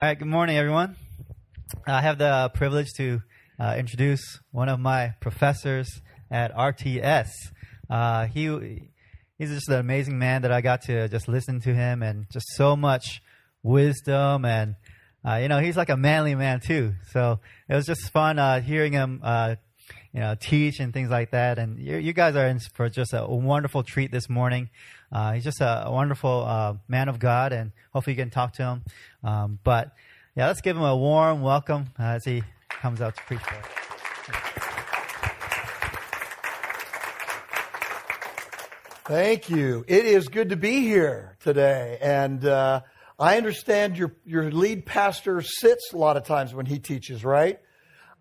All right, good morning, everyone. I have the privilege to uh, introduce one of my professors at RTS. Uh, he he's just an amazing man that I got to just listen to him and just so much wisdom and uh, you know he's like a manly man too. So it was just fun uh, hearing him uh, you know teach and things like that. And you, you guys are in for just a wonderful treat this morning. Uh, he's just a, a wonderful uh, man of God, and hopefully you can talk to him. Um, but yeah, let's give him a warm welcome as he comes out to preach for us. Thank you. It is good to be here today, and uh, I understand your your lead pastor sits a lot of times when he teaches, right?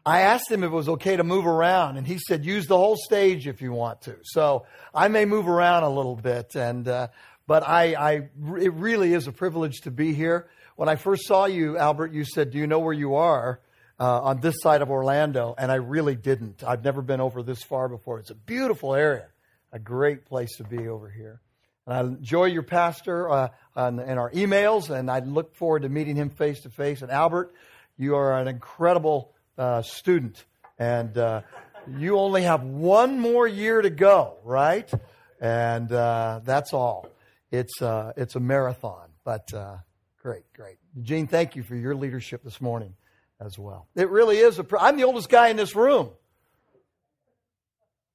I asked him if it was okay to move around, and he said, use the whole stage if you want to. So I may move around a little bit, and uh, but I, I, it really is a privilege to be here. When I first saw you, Albert, you said, "Do you know where you are?" Uh, on this side of Orlando, and I really didn't. I've never been over this far before. It's a beautiful area, a great place to be over here. And I enjoy your pastor uh, and our emails, and I look forward to meeting him face to face. And Albert, you are an incredible uh, student, and uh, you only have one more year to go, right? And uh, that's all. It's uh, it's a marathon, but uh, great, great. Gene, thank you for your leadership this morning as well. It really is. A, I'm the oldest guy in this room.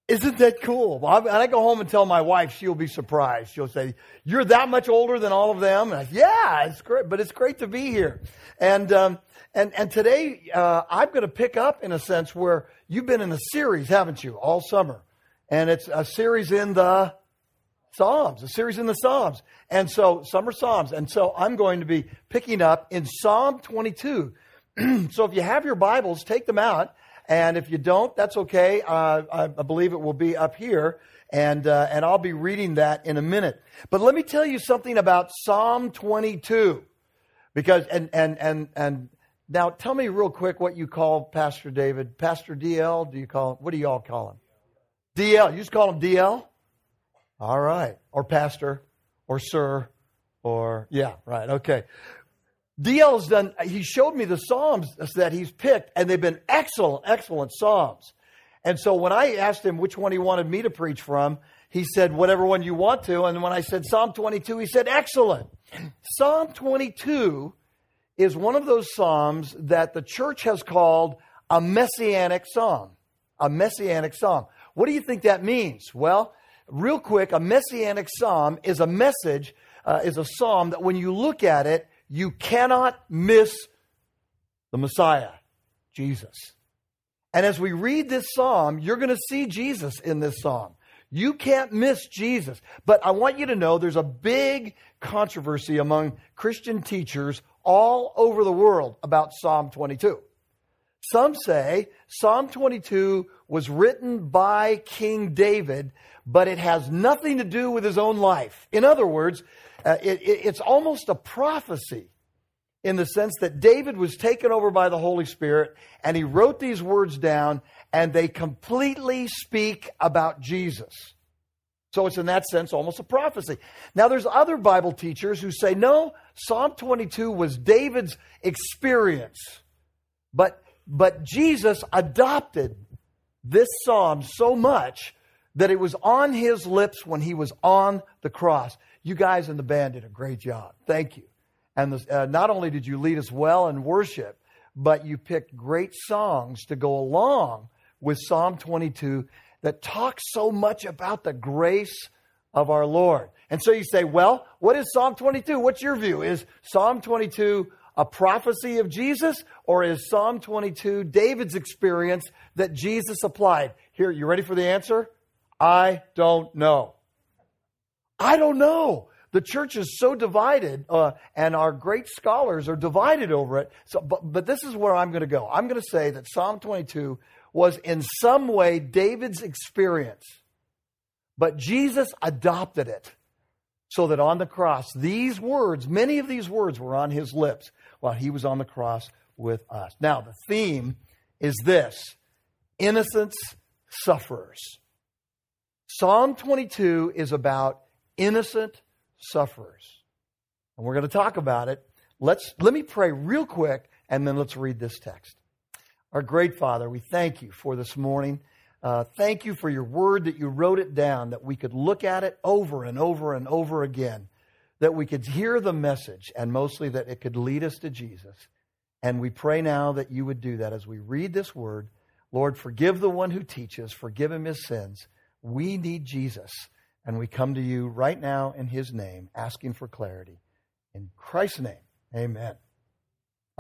Isn't that cool? I, I go home and tell my wife, she'll be surprised. She'll say, "You're that much older than all of them." I, yeah, it's great, but it's great to be here. And um, and, and today, uh, I'm going to pick up in a sense where you've been in a series, haven't you, all summer? And it's a series in the Psalms, a series in the Psalms. And so, summer Psalms. And so, I'm going to be picking up in Psalm 22. so, if you have your Bibles, take them out. And if you don't, that's okay. Uh, I, believe it will be up here. And, uh, and I'll be reading that in a minute. But let me tell you something about Psalm 22. Because, and, and, and, and, now, tell me real quick what you call Pastor David. Pastor DL? Do you call him? What do you all call him? DL. You just call him DL? All right. Or Pastor, or Sir, or, yeah, right. Okay. DL has done, he showed me the Psalms that he's picked, and they've been excellent, excellent Psalms. And so when I asked him which one he wanted me to preach from, he said, whatever one you want to. And when I said Psalm 22, he said, excellent. Psalm 22 is one of those psalms that the church has called a messianic psalm. A messianic psalm. What do you think that means? Well, real quick, a messianic psalm is a message, uh, is a psalm that when you look at it, you cannot miss the Messiah, Jesus. And as we read this psalm, you're going to see Jesus in this psalm. You can't miss Jesus. But I want you to know there's a big controversy among Christian teachers all over the world about Psalm 22. Some say Psalm 22 was written by King David, but it has nothing to do with his own life. In other words, uh, it, it, it's almost a prophecy in the sense that David was taken over by the Holy Spirit and he wrote these words down and they completely speak about Jesus. So it's in that sense almost a prophecy. Now there's other Bible teachers who say, no, Psalm 22 was David's experience. But, but Jesus adopted this psalm so much that it was on his lips when he was on the cross. You guys in the band did a great job. Thank you. And the, uh, not only did you lead us well in worship, but you picked great songs to go along with Psalm 22 that talks so much about the grace of our Lord. And so you say, well, what is Psalm 22? What's your view? Is Psalm 22 a prophecy of Jesus or is Psalm 22 David's experience that Jesus applied? Here, you ready for the answer? I don't know. I don't know. The church is so divided, uh, and our great scholars are divided over it. So, but, but this is where I'm going to go. I'm going to say that Psalm 22 was in some way David's experience, but Jesus adopted it so that on the cross, these words, many of these words were on his lips while he was on the cross with us. Now, the theme is this innocence sufferers. Psalm 22 is about innocent sufferers. And we're going to talk about it let's let me pray real quick and then let's read this text. Our great Father, we thank you for this morning. Uh, thank you for your word that you wrote it down, that we could look at it over and over and over again, that we could hear the message, and mostly that it could lead us to Jesus. And we pray now that you would do that as we read this word. Lord, forgive the one who teaches, forgive him his sins. We need Jesus, and we come to you right now in his name, asking for clarity. In Christ's name, amen.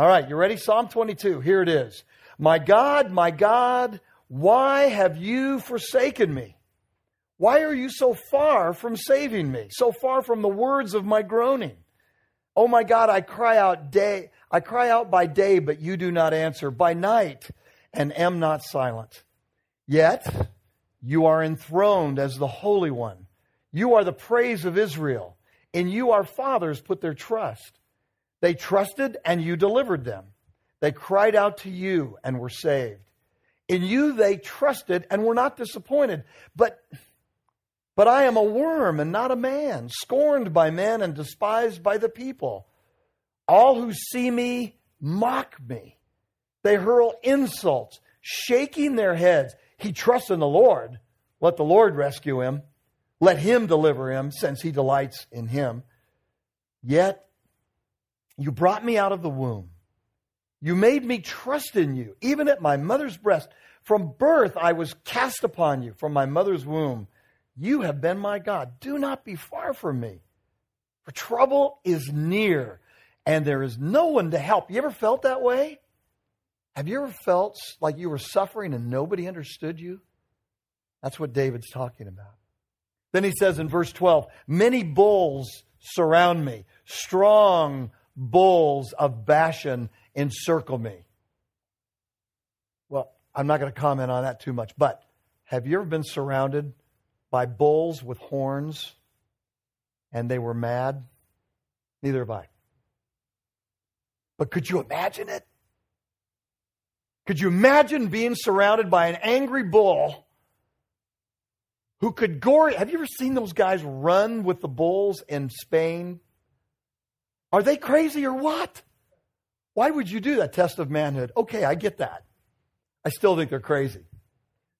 All right, you ready? Psalm 22. Here it is. My God, my God, why have you forsaken me? Why are you so far from saving me, so far from the words of my groaning? Oh my God, I cry out day, I cry out by day, but you do not answer, by night, and am not silent. Yet you are enthroned as the Holy One. You are the praise of Israel. In you our fathers put their trust. They trusted and you delivered them. They cried out to you and were saved. In you they trusted and were not disappointed. But, but I am a worm and not a man, scorned by men and despised by the people. All who see me mock me. They hurl insults, shaking their heads. He trusts in the Lord. Let the Lord rescue him. Let him deliver him, since he delights in him. Yet you brought me out of the womb. You made me trust in you, even at my mother's breast. From birth I was cast upon you, from my mother's womb. You have been my God. Do not be far from me, for trouble is near, and there is no one to help. You ever felt that way? Have you ever felt like you were suffering and nobody understood you? That's what David's talking about. Then he says in verse 12, Many bulls surround me, strong bulls of Bashan encircle me. Well, I'm not going to comment on that too much, but have you ever been surrounded by bulls with horns and they were mad? Neither have I. But could you imagine it? Could you imagine being surrounded by an angry bull who could gore? Have you ever seen those guys run with the bulls in Spain? Are they crazy or what? Why would you do that test of manhood? Okay, I get that. I still think they're crazy.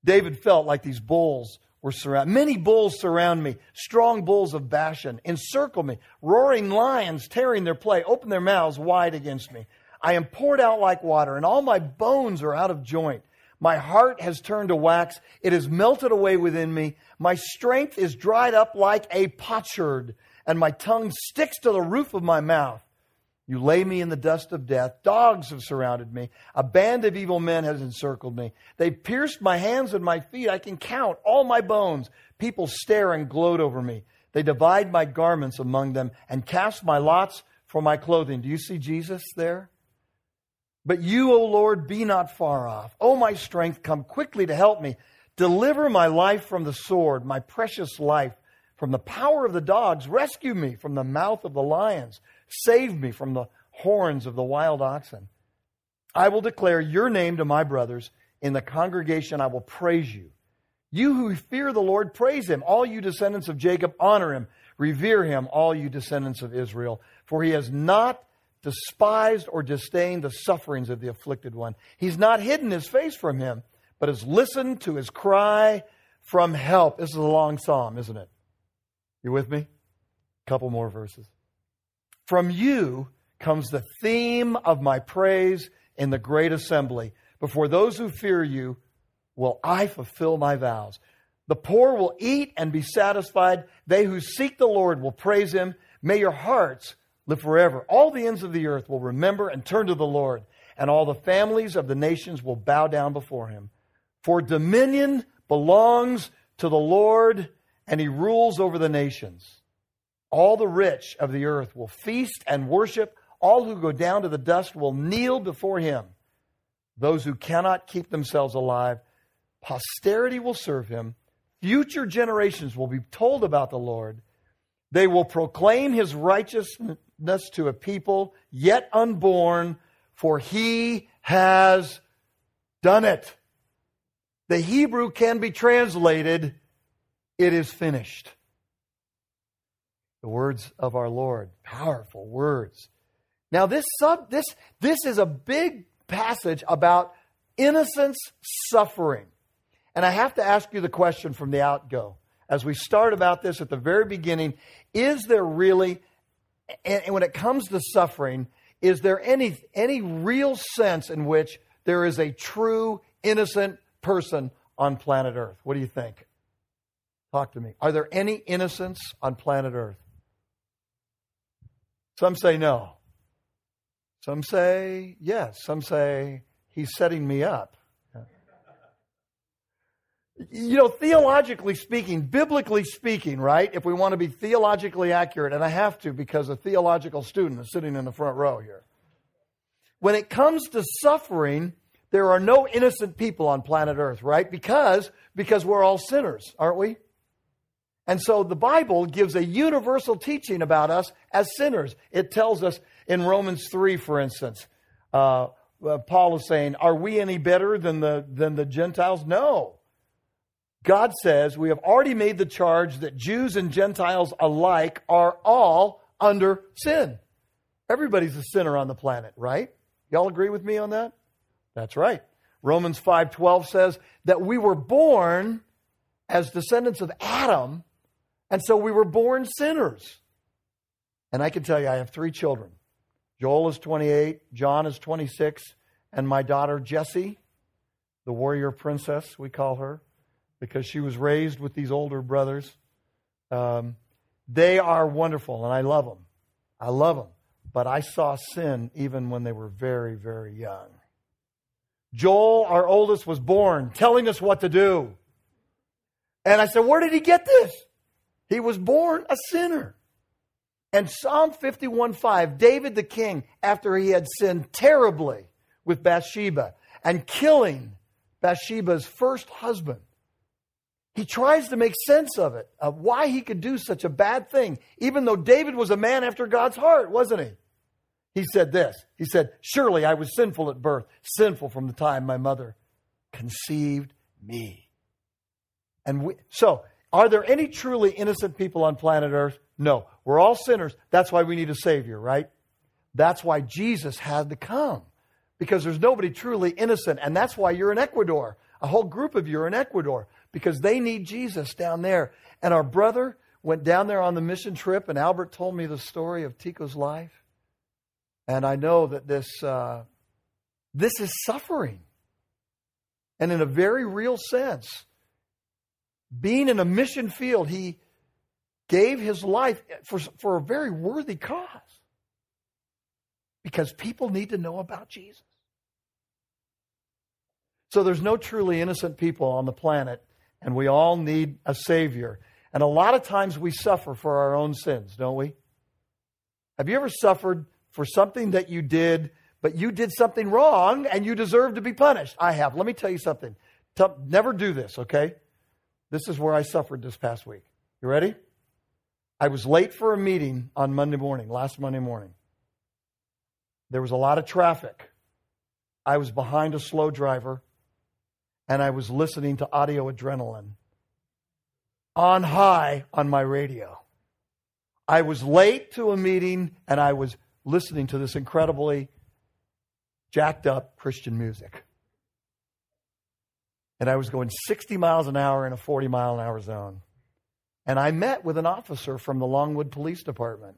David felt like these bulls were surrounded. Many bulls surround me, strong bulls of Bashan encircle me, roaring lions tearing their prey, open their mouths wide against me. I am poured out like water, and all my bones are out of joint. My heart has turned to wax. It has melted away within me. My strength is dried up like a potsherd, and my tongue sticks to the roof of my mouth. You lay me in the dust of death. Dogs have surrounded me. A band of evil men has encircled me. They pierced my hands and my feet. I can count all my bones. People stare and gloat over me. They divide my garments among them and cast my lots for my clothing. Do you see Jesus there? But you, O Lord, be not far off. O my strength, come quickly to help me. Deliver my life from the sword, my precious life from the power of the dogs. Rescue me from the mouth of the lions. Save me from the horns of the wild oxen. I will declare your name to my brothers. In the congregation, I will praise you. You who fear the Lord, praise him. All you descendants of Jacob, honor him. Revere him, all you descendants of Israel. For he has not despised or disdained the sufferings of the afflicted one. He's not hidden his face from him, but has listened to his cry from help. This is a long psalm, isn't it? You with me? A couple more verses. From you comes the theme of my praise in the great assembly. Before those who fear you, will I fulfill my vows. The poor will eat and be satisfied. They who seek the Lord will praise him. May your hearts live forever. All the ends of the earth will remember and turn to the Lord, and all the families of the nations will bow down before him. For dominion belongs to the Lord and he rules over the nations. All the rich of the earth will feast and worship. All who go down to the dust will kneel before him. Those who cannot keep themselves alive, posterity will serve him. Future generations will be told about the Lord. They will proclaim his righteousness to a people yet unborn, for he has done it. The Hebrew can be translated it is finished. The words of our Lord, powerful words. Now, this, sub, this, this is a big passage about innocence suffering. And I have to ask you the question from the outgo as we start about this at the very beginning is there really, and when it comes to suffering, is there any, any real sense in which there is a true innocent person on planet Earth? What do you think? Talk to me. Are there any innocents on planet Earth? Some say no. Some say yes. Some say he's setting me up. You know, theologically speaking, biblically speaking, right? If we want to be theologically accurate, and I have to because a theological student is sitting in the front row here. When it comes to suffering, there are no innocent people on planet Earth, right? Because because we're all sinners, aren't we? And so the Bible gives a universal teaching about us as sinners. It tells us in Romans 3, for instance, uh, uh, Paul is saying, Are we any better than the, than the Gentiles? No. God says we have already made the charge that Jews and Gentiles alike are all under sin. Everybody's a sinner on the planet, right? Y'all agree with me on that? That's right. Romans 5:12 says that we were born as descendants of Adam and so we were born sinners. And I can tell you, I have three children. Joel is 28, John is 26, and my daughter Jessie, the warrior princess, we call her, because she was raised with these older brothers. Um, they are wonderful, and I love them. I love them. But I saw sin even when they were very, very young. Joel, our oldest, was born telling us what to do. And I said, Where did he get this? He was born a sinner. And Psalm 51:5, David the king, after he had sinned terribly with Bathsheba and killing Bathsheba's first husband, he tries to make sense of it, of why he could do such a bad thing, even though David was a man after God's heart, wasn't he? He said this He said, Surely I was sinful at birth, sinful from the time my mother conceived me. And we, so are there any truly innocent people on planet Earth? No. We're all sinners. That's why we need a Savior, right? That's why Jesus had to come. Because there's nobody truly innocent. And that's why you're in Ecuador. A whole group of you are in Ecuador. Because they need Jesus down there. And our brother went down there on the mission trip, and Albert told me the story of Tico's life. And I know that this, uh, this is suffering. And in a very real sense, being in a mission field, he gave his life for, for a very worthy cause. Because people need to know about Jesus. So there's no truly innocent people on the planet, and we all need a Savior. And a lot of times we suffer for our own sins, don't we? Have you ever suffered for something that you did, but you did something wrong and you deserve to be punished? I have. Let me tell you something. Never do this, okay? This is where I suffered this past week. You ready? I was late for a meeting on Monday morning, last Monday morning. There was a lot of traffic. I was behind a slow driver, and I was listening to Audio Adrenaline on high on my radio. I was late to a meeting, and I was listening to this incredibly jacked up Christian music and I was going 60 miles an hour in a 40 mile an hour zone. And I met with an officer from the Longwood Police Department.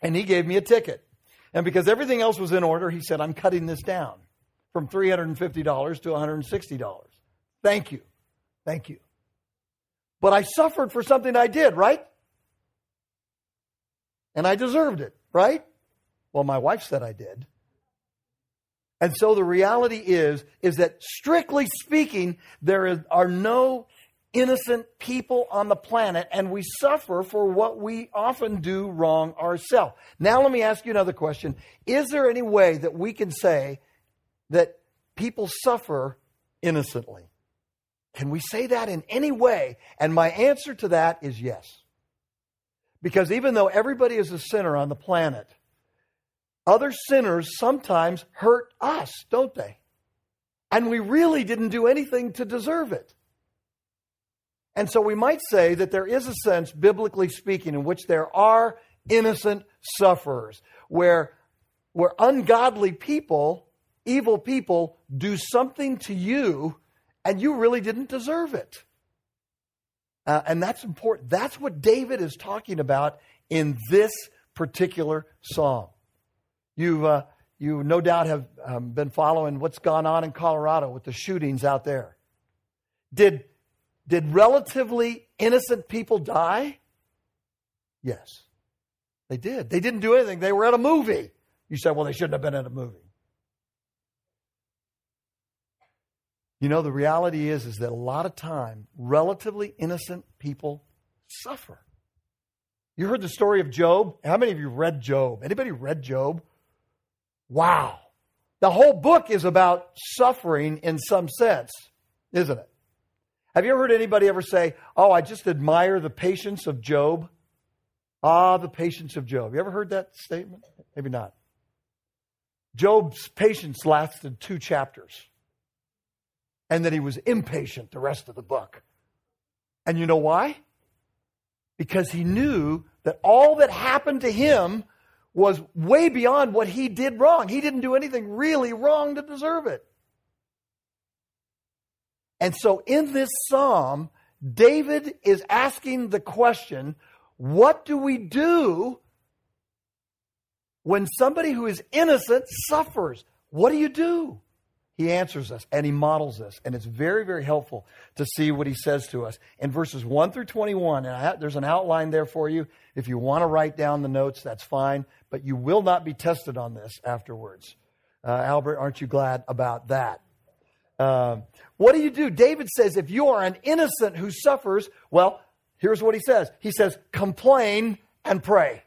And he gave me a ticket. And because everything else was in order, he said, I'm cutting this down from $350 to $160. Thank you. Thank you. But I suffered for something I did, right? And I deserved it, right? Well, my wife said I did. And so the reality is, is that strictly speaking, there is, are no innocent people on the planet, and we suffer for what we often do wrong ourselves. Now, let me ask you another question. Is there any way that we can say that people suffer innocently? Can we say that in any way? And my answer to that is yes. Because even though everybody is a sinner on the planet, other sinners sometimes hurt us, don't they? And we really didn't do anything to deserve it. And so we might say that there is a sense, biblically speaking, in which there are innocent sufferers, where where ungodly people, evil people, do something to you and you really didn't deserve it. Uh, and that's important. That's what David is talking about in this particular psalm. You, uh, you no doubt have um, been following what's gone on in Colorado with the shootings out there. Did, did relatively innocent people die? Yes, they did. They didn't do anything. They were at a movie. You said, well, they shouldn't have been at a movie. You know, the reality is, is that a lot of time, relatively innocent people suffer. You heard the story of Job? How many of you read Job? Anybody read Job? Wow. The whole book is about suffering in some sense, isn't it? Have you ever heard anybody ever say, Oh, I just admire the patience of Job? Ah, the patience of Job. You ever heard that statement? Maybe not. Job's patience lasted two chapters and that he was impatient the rest of the book. And you know why? Because he knew that all that happened to him was way beyond what he did wrong. He didn't do anything really wrong to deserve it. And so in this psalm, David is asking the question what do we do when somebody who is innocent suffers? What do you do? He answers us and he models us. And it's very, very helpful to see what he says to us. In verses 1 through 21, and there's an outline there for you. If you want to write down the notes, that's fine, but you will not be tested on this afterwards. Uh, Albert, aren't you glad about that? Uh, what do you do? David says, if you are an innocent who suffers, well, here's what he says. He says, complain and pray.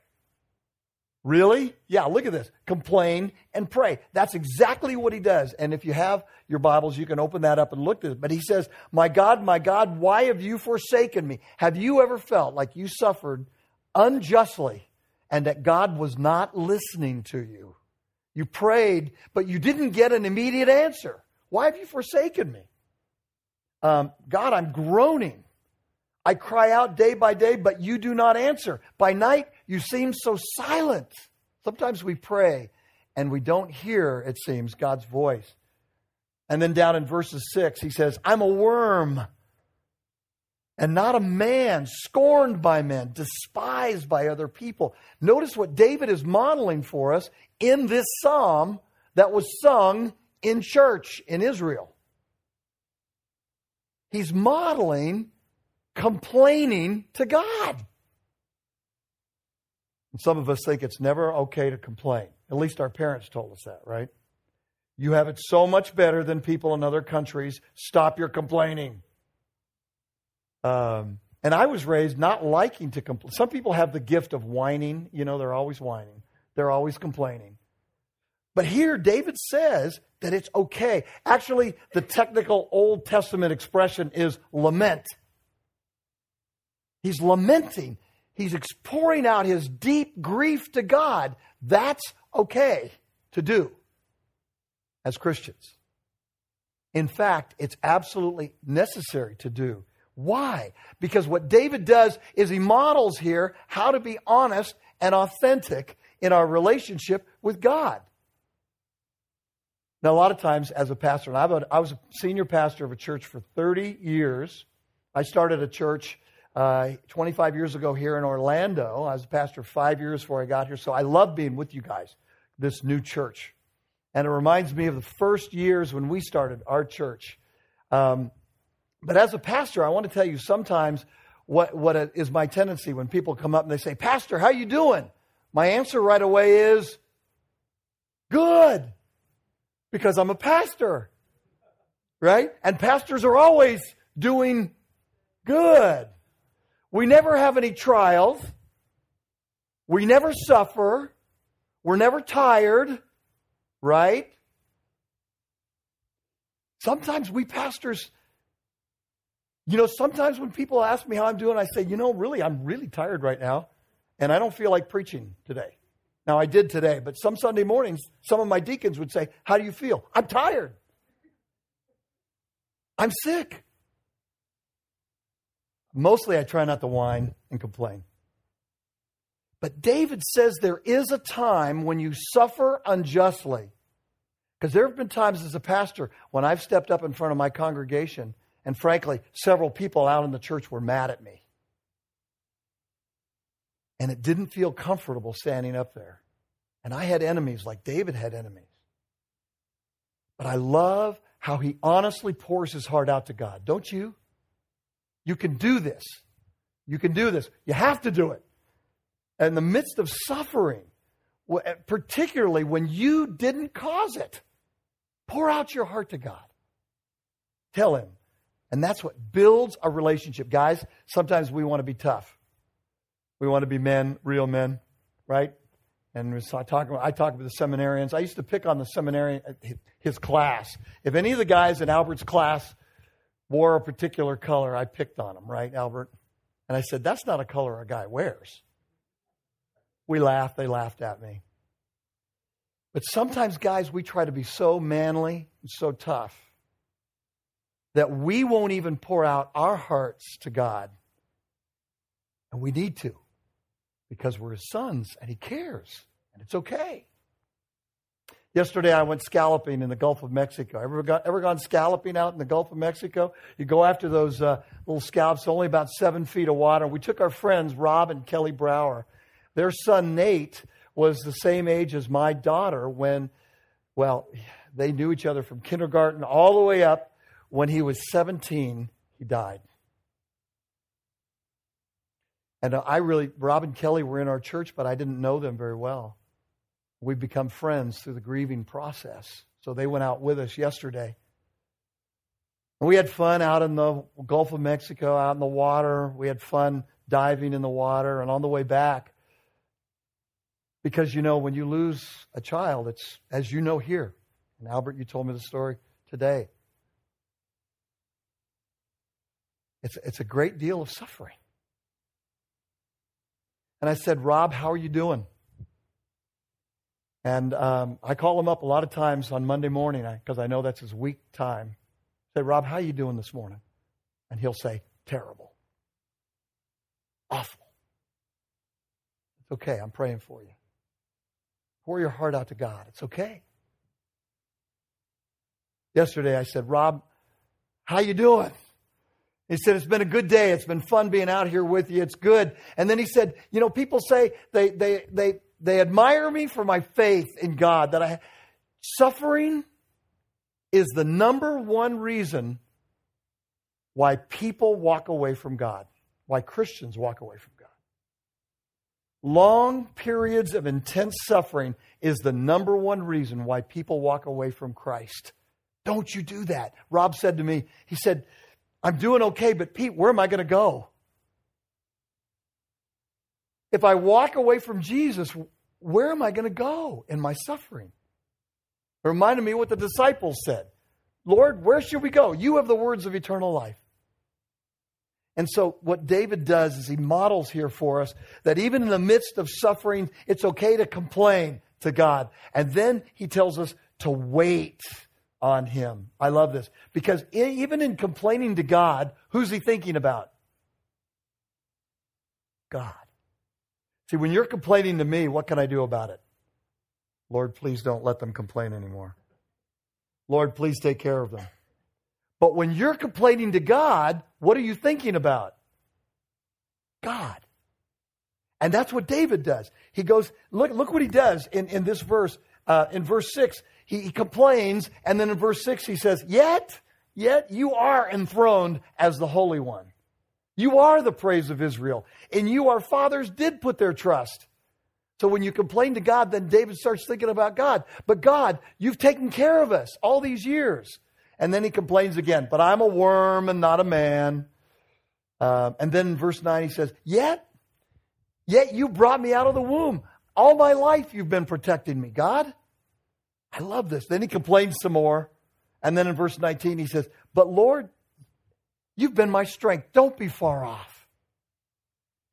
Really? Yeah, look at this. Complain and pray. That's exactly what he does. And if you have your Bibles, you can open that up and look at it. But he says, My God, my God, why have you forsaken me? Have you ever felt like you suffered unjustly and that God was not listening to you? You prayed, but you didn't get an immediate answer. Why have you forsaken me? Um, God, I'm groaning. I cry out day by day, but you do not answer. By night, you seem so silent. Sometimes we pray and we don't hear, it seems, God's voice. And then down in verses 6, he says, I'm a worm and not a man, scorned by men, despised by other people. Notice what David is modeling for us in this psalm that was sung in church in Israel. He's modeling complaining to God. And some of us think it's never okay to complain. At least our parents told us that, right? You have it so much better than people in other countries. Stop your complaining. Um, and I was raised not liking to complain. Some people have the gift of whining. You know, they're always whining, they're always complaining. But here, David says that it's okay. Actually, the technical Old Testament expression is lament. He's lamenting. He's pouring out his deep grief to God. That's okay to do as Christians. In fact, it's absolutely necessary to do. Why? Because what David does is he models here how to be honest and authentic in our relationship with God. Now, a lot of times as a pastor, and I was a senior pastor of a church for 30 years. I started a church uh, 25 years ago here in Orlando. I was a pastor five years before I got here, so I love being with you guys, this new church. And it reminds me of the first years when we started our church. Um, but as a pastor, I want to tell you sometimes what, what is my tendency when people come up and they say, Pastor, how you doing? My answer right away is, good, because I'm a pastor, right? And pastors are always doing good. We never have any trials. We never suffer. We're never tired, right? Sometimes we pastors, you know, sometimes when people ask me how I'm doing, I say, you know, really, I'm really tired right now, and I don't feel like preaching today. Now, I did today, but some Sunday mornings, some of my deacons would say, How do you feel? I'm tired. I'm sick. Mostly I try not to whine and complain. But David says there is a time when you suffer unjustly. Because there have been times as a pastor when I've stepped up in front of my congregation, and frankly, several people out in the church were mad at me. And it didn't feel comfortable standing up there. And I had enemies like David had enemies. But I love how he honestly pours his heart out to God. Don't you? You can do this. You can do this. You have to do it. In the midst of suffering, eh, particularly when you didn't cause it, pour out your heart to God. Tell Him. And that's what builds a relationship. Guys, sometimes we want to be tough. We want to be men, real men, right? And I talk, I talk about the seminarians. I used to pick on the seminarian, eh, his class. If any of the guys in Albert's class wore a particular color, I picked on him, right, Albert? And I said, that's not a color a guy wears. We laughed. They laughed at me. But sometimes, guys, we try to be so manly and so tough that we won't even pour out our hearts to God. And we need to because we're his sons and he cares and it's okay. Yesterday, I went scalloping in the Gulf of Mexico. Ever, got, ever gone scalloping out in the Gulf of Mexico? You go after those uh, little scallops, only about seven feet of water. We took our friends, Rob and Kelly Brower. Their son, Nate, was the same age as my daughter when, well, they knew each other from kindergarten all the way up. When he was 17, he died. And I really, Rob and Kelly were in our church, but I didn't know them very well. We've become friends through the grieving process. So they went out with us yesterday. We had fun out in the Gulf of Mexico, out in the water. We had fun diving in the water. And on the way back, because you know, when you lose a child, it's as you know here. And Albert, you told me the story today. It's, it's a great deal of suffering. And I said, Rob, how are you doing? And um, I call him up a lot of times on Monday morning because I know that's his weak time. I say, Rob, how you doing this morning? And he'll say, terrible. Awful. It's okay. I'm praying for you. Pour your heart out to God. It's okay. Yesterday I said, Rob, how you doing? He said, It's been a good day. It's been fun being out here with you. It's good. And then he said, You know, people say they, they, they, they admire me for my faith in God, that I, suffering is the number one reason why people walk away from God, why Christians walk away from God. Long periods of intense suffering is the number one reason why people walk away from Christ. Don't you do that. Rob said to me, he said, I'm doing okay, but Pete, where am I going to go? If I walk away from Jesus, where am I going to go in my suffering? It reminded me what the disciples said Lord, where should we go? You have the words of eternal life. And so, what David does is he models here for us that even in the midst of suffering, it's okay to complain to God. And then he tells us to wait on him. I love this because even in complaining to God, who's he thinking about? God. See, when you're complaining to me, what can I do about it? Lord, please don't let them complain anymore. Lord, please take care of them. But when you're complaining to God, what are you thinking about? God. And that's what David does. He goes, look, look what he does in, in this verse. Uh, in verse 6, he, he complains, and then in verse 6, he says, Yet, yet you are enthroned as the Holy One. You are the praise of Israel. and you, our fathers did put their trust. So when you complain to God, then David starts thinking about God. But God, you've taken care of us all these years. And then he complains again, but I'm a worm and not a man. Uh, and then in verse 9, he says, Yet, yet you brought me out of the womb. All my life you've been protecting me, God. I love this. Then he complains some more. And then in verse 19, he says, But Lord, You've been my strength. Don't be far off.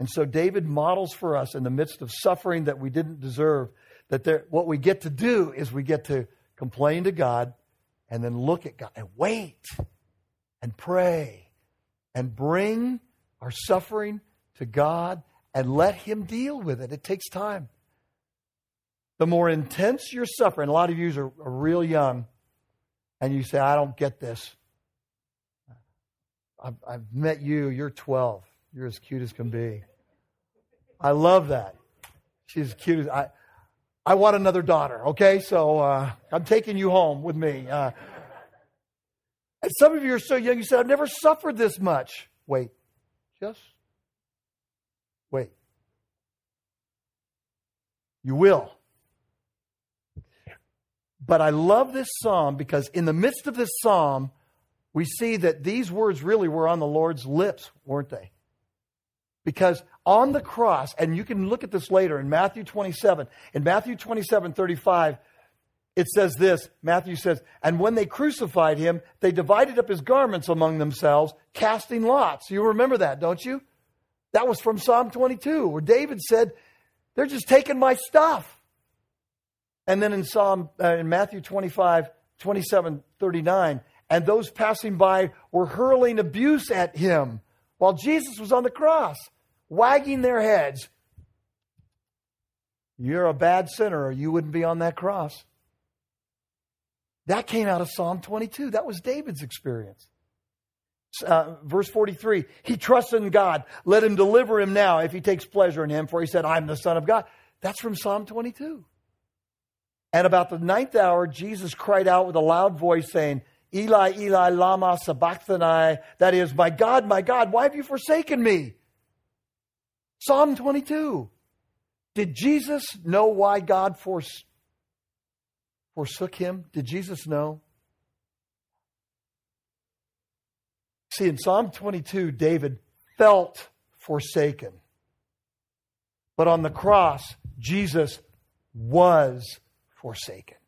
And so David models for us in the midst of suffering that we didn't deserve that there, what we get to do is we get to complain to God and then look at God and wait and pray and bring our suffering to God and let Him deal with it. It takes time. The more intense your suffering, a lot of you are, are real young, and you say, I don't get this. I've, I've met you, you're 12. You're as cute as can be. I love that. She's cute as I. I want another daughter. Okay, so uh, I'm taking you home with me. Uh, and some of you are so young. You said, "I've never suffered this much." Wait, just wait. You will. But I love this psalm because in the midst of this psalm, we see that these words really were on the Lord's lips, weren't they? Because on the cross, and you can look at this later in Matthew 27, in Matthew 27 35, it says this Matthew says, And when they crucified him, they divided up his garments among themselves, casting lots. You remember that, don't you? That was from Psalm 22, where David said, They're just taking my stuff. And then in Psalm, uh, in Matthew 25, 27, 39, and those passing by were hurling abuse at him while Jesus was on the cross, wagging their heads. You're a bad sinner, or you wouldn't be on that cross. That came out of Psalm 22. That was David's experience. Uh, verse 43 He trusts in God. Let him deliver him now if he takes pleasure in him, for he said, I'm the Son of God. That's from Psalm 22. And about the ninth hour, Jesus cried out with a loud voice, saying, Eli, Eli, Lama Sabachthani. That is, My God, my God, why have you forsaken me? Psalm 22. Did Jesus know why God fors- forsook him? Did Jesus know? See, in Psalm 22, David felt forsaken. But on the cross, Jesus was forsaken.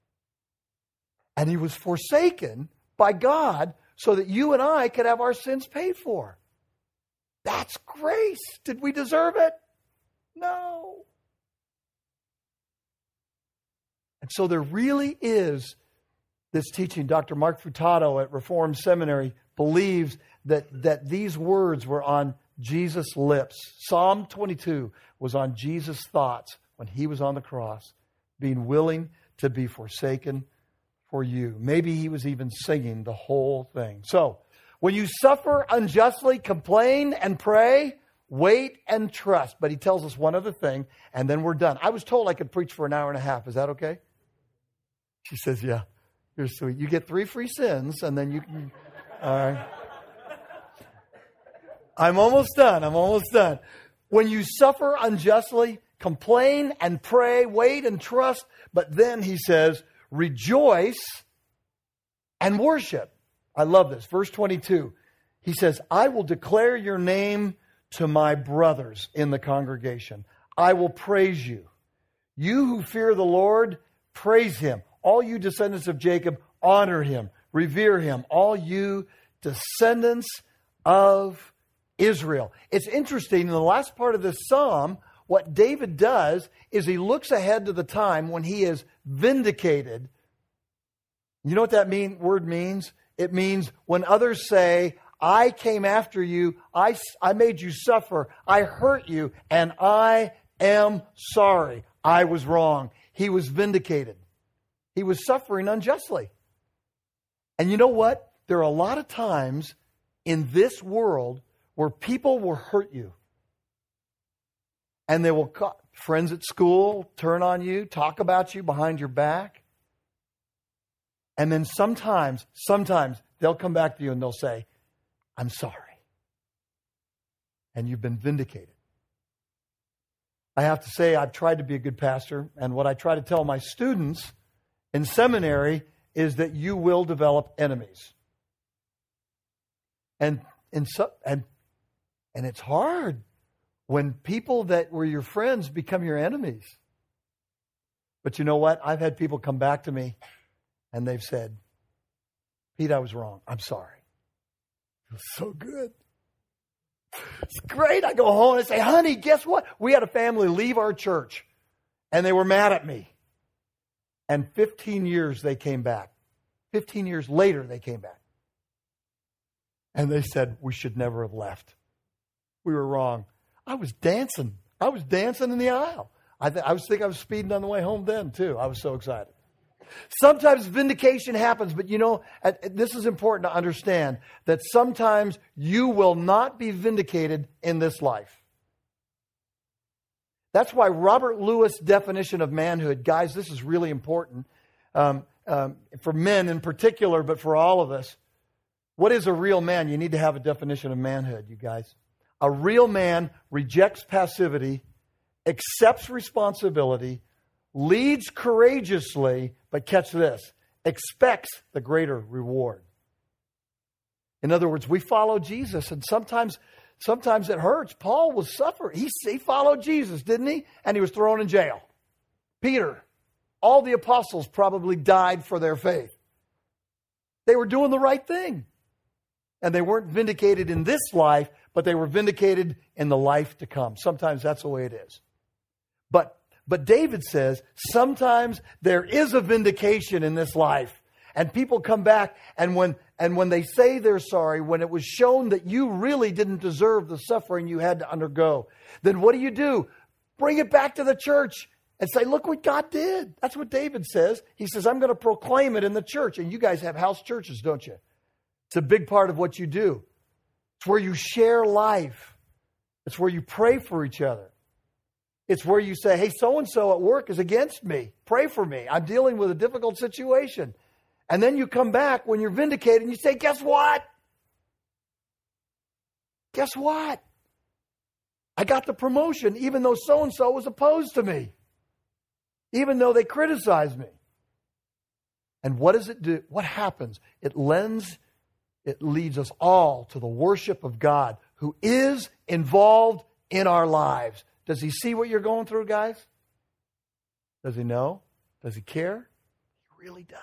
And he was forsaken by God so that you and I could have our sins paid for. That's grace. Did we deserve it? No. And so there really is this teaching. Dr. Mark Futato at Reformed Seminary believes that, that these words were on Jesus' lips. Psalm 22 was on Jesus' thoughts when he was on the cross, being willing to be forsaken for you. Maybe he was even singing the whole thing. So, when you suffer unjustly, complain and pray, wait and trust. But he tells us one other thing, and then we're done. I was told I could preach for an hour and a half. Is that okay? She says, Yeah, you're sweet. You get three free sins, and then you can. All right. I'm almost done. I'm almost done. When you suffer unjustly, complain and pray, wait and trust. But then he says, rejoice and worship. I love this. Verse 22. He says, I will declare your name to my brothers in the congregation. I will praise you. You who fear the Lord, praise him. All you descendants of Jacob, honor him, revere him. All you descendants of Israel. It's interesting, in the last part of this psalm, what David does is he looks ahead to the time when he is vindicated. You know what that mean, word means? It means when others say, I came after you, I, I made you suffer, I hurt you, and I am sorry. I was wrong. He was vindicated. He was suffering unjustly. And you know what? There are a lot of times in this world where people will hurt you and they will friends at school turn on you, talk about you behind your back. And then sometimes, sometimes they'll come back to you and they'll say, I'm sorry. And you've been vindicated. I have to say, I've tried to be a good pastor, and what I try to tell my students in seminary is that you will develop enemies. And, and, so, and, and it's hard when people that were your friends become your enemies. But you know what? I've had people come back to me and they've said, Pete, I was wrong. I'm sorry. It was so good. It's great. I go home and I say, honey, guess what? We had a family leave our church and they were mad at me. And 15 years they came back. 15 years later they came back. And they said, we should never have left. We were wrong. I was dancing. I was dancing in the aisle. I, th- I was think I was speeding on the way home then too. I was so excited. Sometimes vindication happens, but you know, this is important to understand that sometimes you will not be vindicated in this life. That's why Robert Lewis' definition of manhood, guys, this is really important um, um, for men in particular, but for all of us. What is a real man? You need to have a definition of manhood, you guys. A real man rejects passivity, accepts responsibility, leads courageously, but catch this, expects the greater reward. In other words, we follow Jesus, and sometimes, sometimes it hurts. Paul was suffering. He, he followed Jesus, didn't he? And he was thrown in jail. Peter, all the apostles probably died for their faith. They were doing the right thing. And they weren't vindicated in this life, but they were vindicated in the life to come. Sometimes that's the way it is. But but David says sometimes there is a vindication in this life. And people come back and when and when they say they're sorry, when it was shown that you really didn't deserve the suffering you had to undergo, then what do you do? Bring it back to the church and say, look what God did. That's what David says. He says, I'm going to proclaim it in the church. And you guys have house churches, don't you? It's a big part of what you do. It's where you share life. It's where you pray for each other. It's where you say, hey, so and so at work is against me. Pray for me. I'm dealing with a difficult situation. And then you come back when you're vindicated and you say, guess what? Guess what? I got the promotion even though so and so was opposed to me, even though they criticized me. And what does it do? What happens? It lends, it leads us all to the worship of God who is involved in our lives. Does he see what you're going through, guys? Does he know? Does he care? He really does.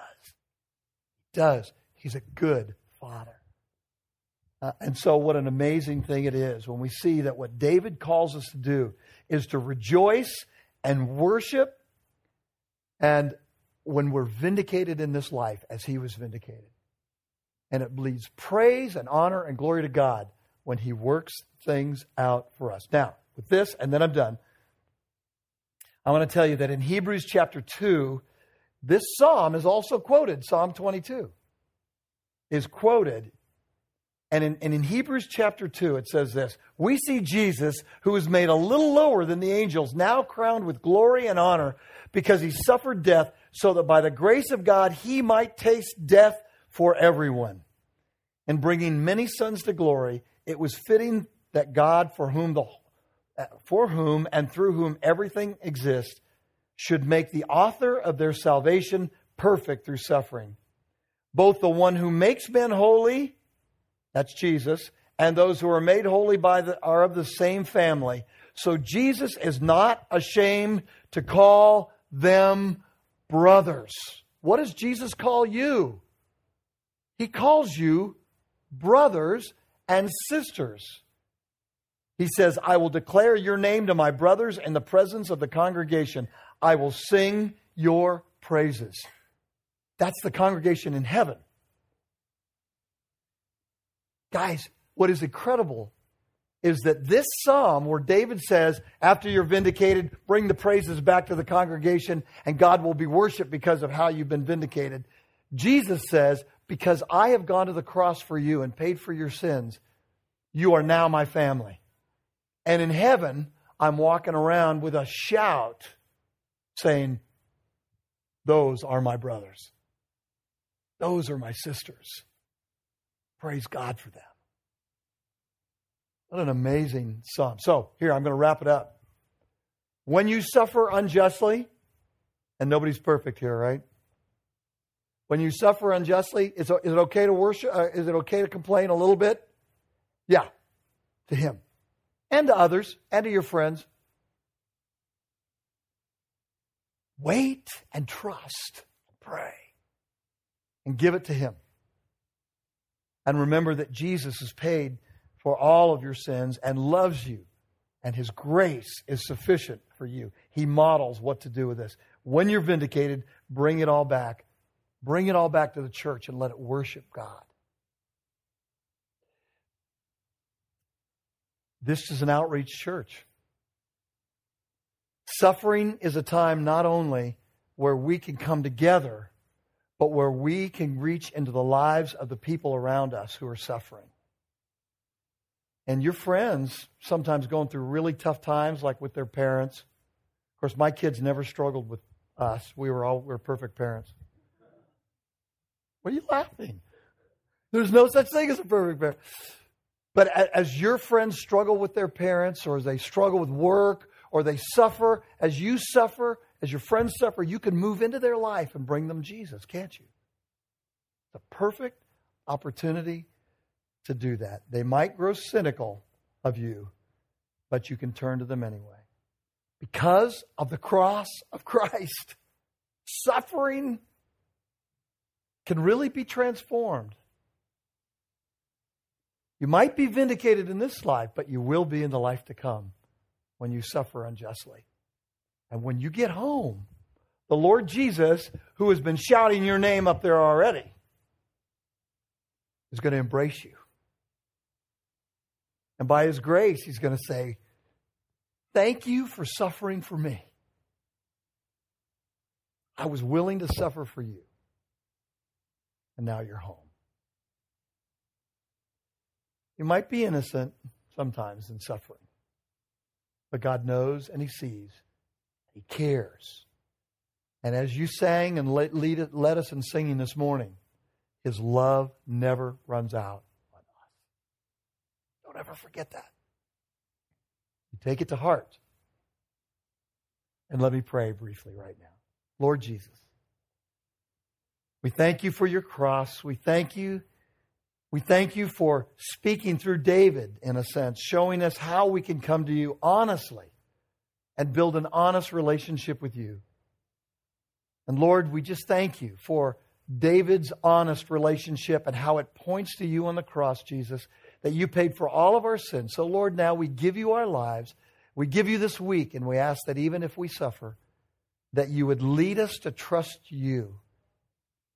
He does. He's a good father. Uh, and so, what an amazing thing it is when we see that what David calls us to do is to rejoice and worship, and when we're vindicated in this life as he was vindicated. And it bleeds praise and honor and glory to God when he works things out for us. Now, with this, and then I'm done. I want to tell you that in Hebrews chapter 2, this psalm is also quoted. Psalm 22 is quoted. And in, and in Hebrews chapter 2, it says this We see Jesus, who is made a little lower than the angels, now crowned with glory and honor because he suffered death, so that by the grace of God he might taste death for everyone. And bringing many sons to glory, it was fitting that God, for whom the for whom and through whom everything exists, should make the author of their salvation perfect through suffering. Both the one who makes men holy, that's Jesus, and those who are made holy by the, are of the same family. So Jesus is not ashamed to call them brothers. What does Jesus call you? He calls you brothers and sisters. He says, I will declare your name to my brothers in the presence of the congregation. I will sing your praises. That's the congregation in heaven. Guys, what is incredible is that this psalm, where David says, after you're vindicated, bring the praises back to the congregation, and God will be worshiped because of how you've been vindicated. Jesus says, Because I have gone to the cross for you and paid for your sins, you are now my family. And in heaven, I'm walking around with a shout saying, Those are my brothers. Those are my sisters. Praise God for them. What an amazing psalm. So, here, I'm going to wrap it up. When you suffer unjustly, and nobody's perfect here, right? When you suffer unjustly, is, is it okay to worship? Uh, is it okay to complain a little bit? Yeah, to Him and to others and to your friends. Wait and trust. Pray. And give it to Him. And remember that Jesus has paid for all of your sins and loves you. And His grace is sufficient for you. He models what to do with this. When you're vindicated, bring it all back. Bring it all back to the church and let it worship God. This is an outreach church. Suffering is a time not only where we can come together, but where we can reach into the lives of the people around us who are suffering. And your friends sometimes going through really tough times, like with their parents. Of course, my kids never struggled with us. We were all we were perfect parents. What are you laughing? There's no such thing as a perfect parent. But as your friends struggle with their parents, or as they struggle with work, or they suffer, as you suffer, as your friends suffer, you can move into their life and bring them Jesus, can't you? A perfect opportunity to do that. They might grow cynical of you, but you can turn to them anyway. Because of the cross of Christ, suffering can really be transformed. You might be vindicated in this life, but you will be in the life to come when you suffer unjustly. And when you get home, the Lord Jesus, who has been shouting your name up there already, is going to embrace you. And by His grace, He's going to say, Thank you for suffering for me. I was willing to suffer for you. And now you're home. You might be innocent sometimes in suffering, but God knows and He sees. He cares. And as you sang and led, lead, led us in singing this morning, His love never runs out on us. Don't ever forget that. You take it to heart. And let me pray briefly right now. Lord Jesus, we thank you for your cross. We thank you we thank you for speaking through David, in a sense, showing us how we can come to you honestly and build an honest relationship with you. And Lord, we just thank you for David's honest relationship and how it points to you on the cross, Jesus, that you paid for all of our sins. So, Lord, now we give you our lives. We give you this week, and we ask that even if we suffer, that you would lead us to trust you.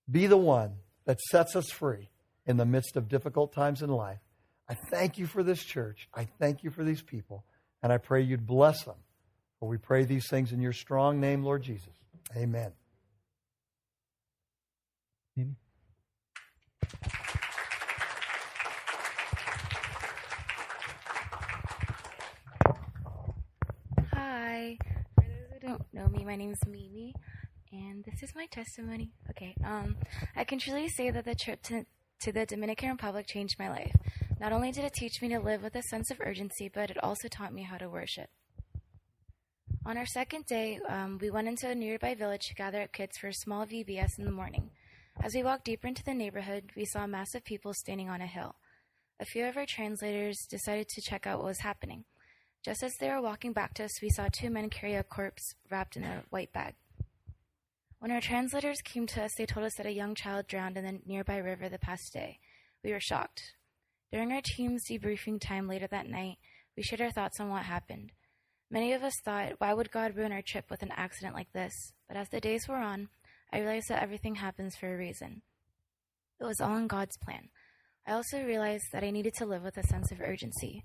Be the one that sets us free in the midst of difficult times in life. I thank you for this church. I thank you for these people. And I pray you'd bless them. For we pray these things in your strong name, Lord Jesus. Amen. Hi. For those who don't know me, my name is Mimi, and this is my testimony. Okay. Um, I can truly say that the trip to to the Dominican Republic changed my life. Not only did it teach me to live with a sense of urgency, but it also taught me how to worship. On our second day, um, we went into a nearby village to gather up kids for a small VBS in the morning. As we walked deeper into the neighborhood, we saw a mass of people standing on a hill. A few of our translators decided to check out what was happening. Just as they were walking back to us, we saw two men carry a corpse wrapped in a white bag. When our translators came to us, they told us that a young child drowned in the nearby river the past day. We were shocked. During our team's debriefing time later that night, we shared our thoughts on what happened. Many of us thought, why would God ruin our trip with an accident like this? But as the days wore on, I realized that everything happens for a reason. It was all in God's plan. I also realized that I needed to live with a sense of urgency.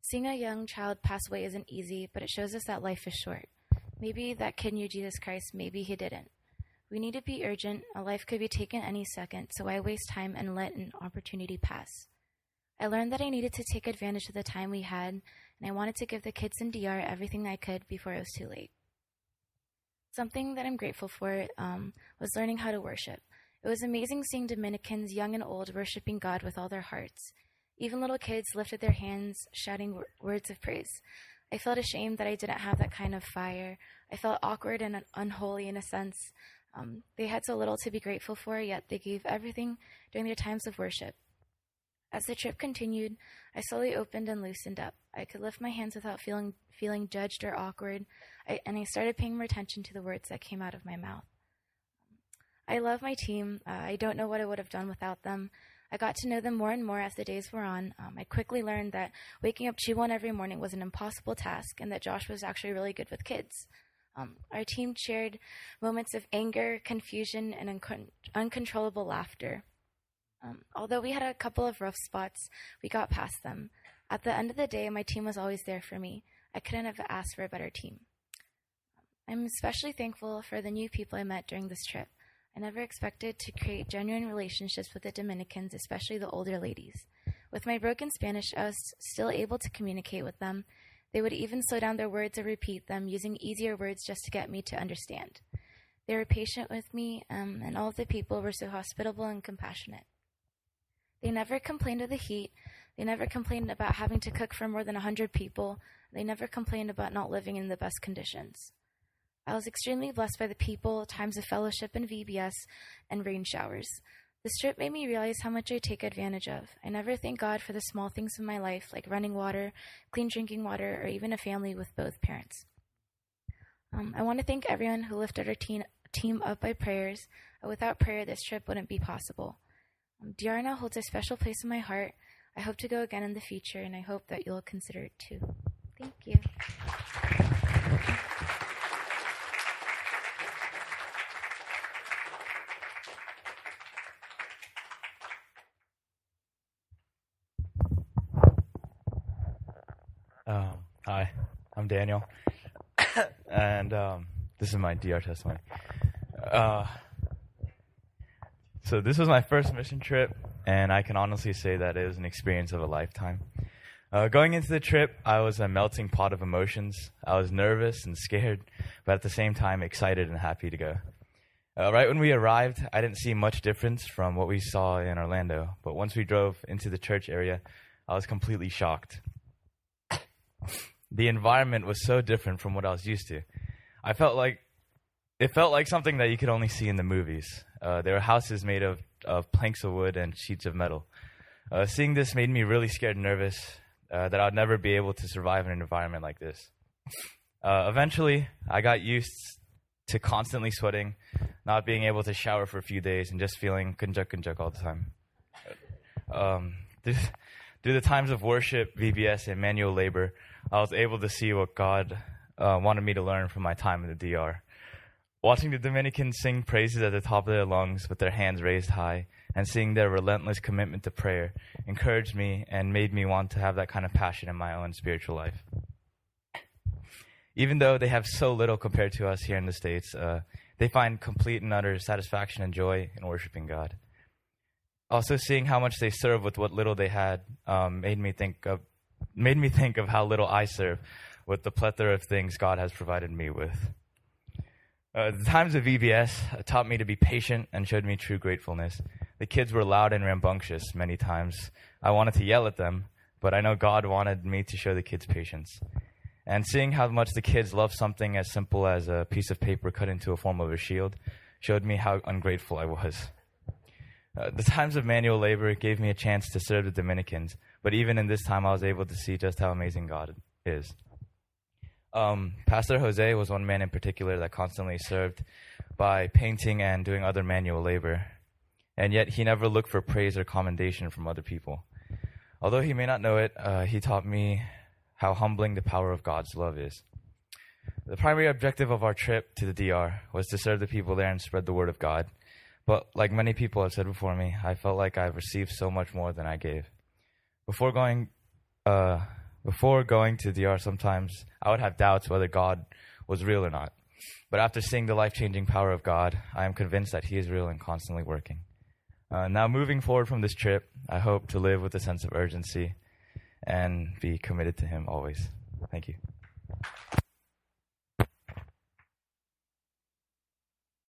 Seeing a young child pass away isn't easy, but it shows us that life is short. Maybe that kid knew Jesus Christ, maybe he didn't. We need to be urgent. A life could be taken any second, so I waste time and let an opportunity pass. I learned that I needed to take advantage of the time we had, and I wanted to give the kids in DR everything I could before it was too late. Something that I'm grateful for um, was learning how to worship. It was amazing seeing Dominicans, young and old, worshiping God with all their hearts. Even little kids lifted their hands, shouting w- words of praise. I felt ashamed that I didn't have that kind of fire. I felt awkward and unholy in a sense. Um, they had so little to be grateful for, yet they gave everything during their times of worship. As the trip continued, I slowly opened and loosened up. I could lift my hands without feeling feeling judged or awkward, I, and I started paying more attention to the words that came out of my mouth. I love my team. Uh, I don't know what I would have done without them. I got to know them more and more as the days wore on. Um, I quickly learned that waking up Chiwon every morning was an impossible task, and that Josh was actually really good with kids. Um, our team shared moments of anger, confusion, and un- uncontrollable laughter. Um, although we had a couple of rough spots, we got past them. At the end of the day, my team was always there for me. I couldn't have asked for a better team. I'm especially thankful for the new people I met during this trip. I never expected to create genuine relationships with the Dominicans, especially the older ladies. With my broken Spanish, I was still able to communicate with them. They would even slow down their words or repeat them, using easier words just to get me to understand. They were patient with me, um, and all of the people were so hospitable and compassionate. They never complained of the heat. They never complained about having to cook for more than a 100 people. They never complained about not living in the best conditions. I was extremely blessed by the people, times of fellowship in VBS, and rain showers. This trip made me realize how much I take advantage of. I never thank God for the small things in my life, like running water, clean drinking water, or even a family with both parents. Um, I want to thank everyone who lifted our team, team up by prayers. Without prayer, this trip wouldn't be possible. Um, now holds a special place in my heart. I hope to go again in the future, and I hope that you'll consider it too. Thank you. Um, hi, I'm Daniel, and um, this is my DR testimony. Uh, so this was my first mission trip, and I can honestly say that it was an experience of a lifetime. Uh, going into the trip, I was a melting pot of emotions. I was nervous and scared, but at the same time excited and happy to go. Uh, right when we arrived, I didn't see much difference from what we saw in Orlando, but once we drove into the church area, I was completely shocked the environment was so different from what I was used to. I felt like it felt like something that you could only see in the movies. Uh, there were houses made of, of planks of wood and sheets of metal. Uh, seeing this made me really scared and nervous uh, that I'd never be able to survive in an environment like this. Uh, eventually, I got used to constantly sweating, not being able to shower for a few days, and just feeling kunjuk kunjuk all the time. Um, this, through the times of worship, VBS, and manual labor, I was able to see what God uh, wanted me to learn from my time in the DR. Watching the Dominicans sing praises at the top of their lungs with their hands raised high and seeing their relentless commitment to prayer encouraged me and made me want to have that kind of passion in my own spiritual life. Even though they have so little compared to us here in the States, uh, they find complete and utter satisfaction and joy in worshiping God also seeing how much they serve with what little they had um, made me think of made me think of how little I serve with the plethora of things God has provided me with. Uh, the times of VBS taught me to be patient and showed me true gratefulness. The kids were loud and rambunctious many times. I wanted to yell at them, but I know God wanted me to show the kids patience. And seeing how much the kids love something as simple as a piece of paper cut into a form of a shield showed me how ungrateful I was. Uh, the times of manual labor gave me a chance to serve the Dominicans, but even in this time, I was able to see just how amazing God is. Um, Pastor Jose was one man in particular that constantly served by painting and doing other manual labor, and yet he never looked for praise or commendation from other people. Although he may not know it, uh, he taught me how humbling the power of God's love is. The primary objective of our trip to the DR was to serve the people there and spread the word of God. But like many people have said before me, I felt like I've received so much more than I gave. Before going, uh, before going to DR, sometimes I would have doubts whether God was real or not. But after seeing the life changing power of God, I am convinced that He is real and constantly working. Uh, now, moving forward from this trip, I hope to live with a sense of urgency and be committed to Him always. Thank you.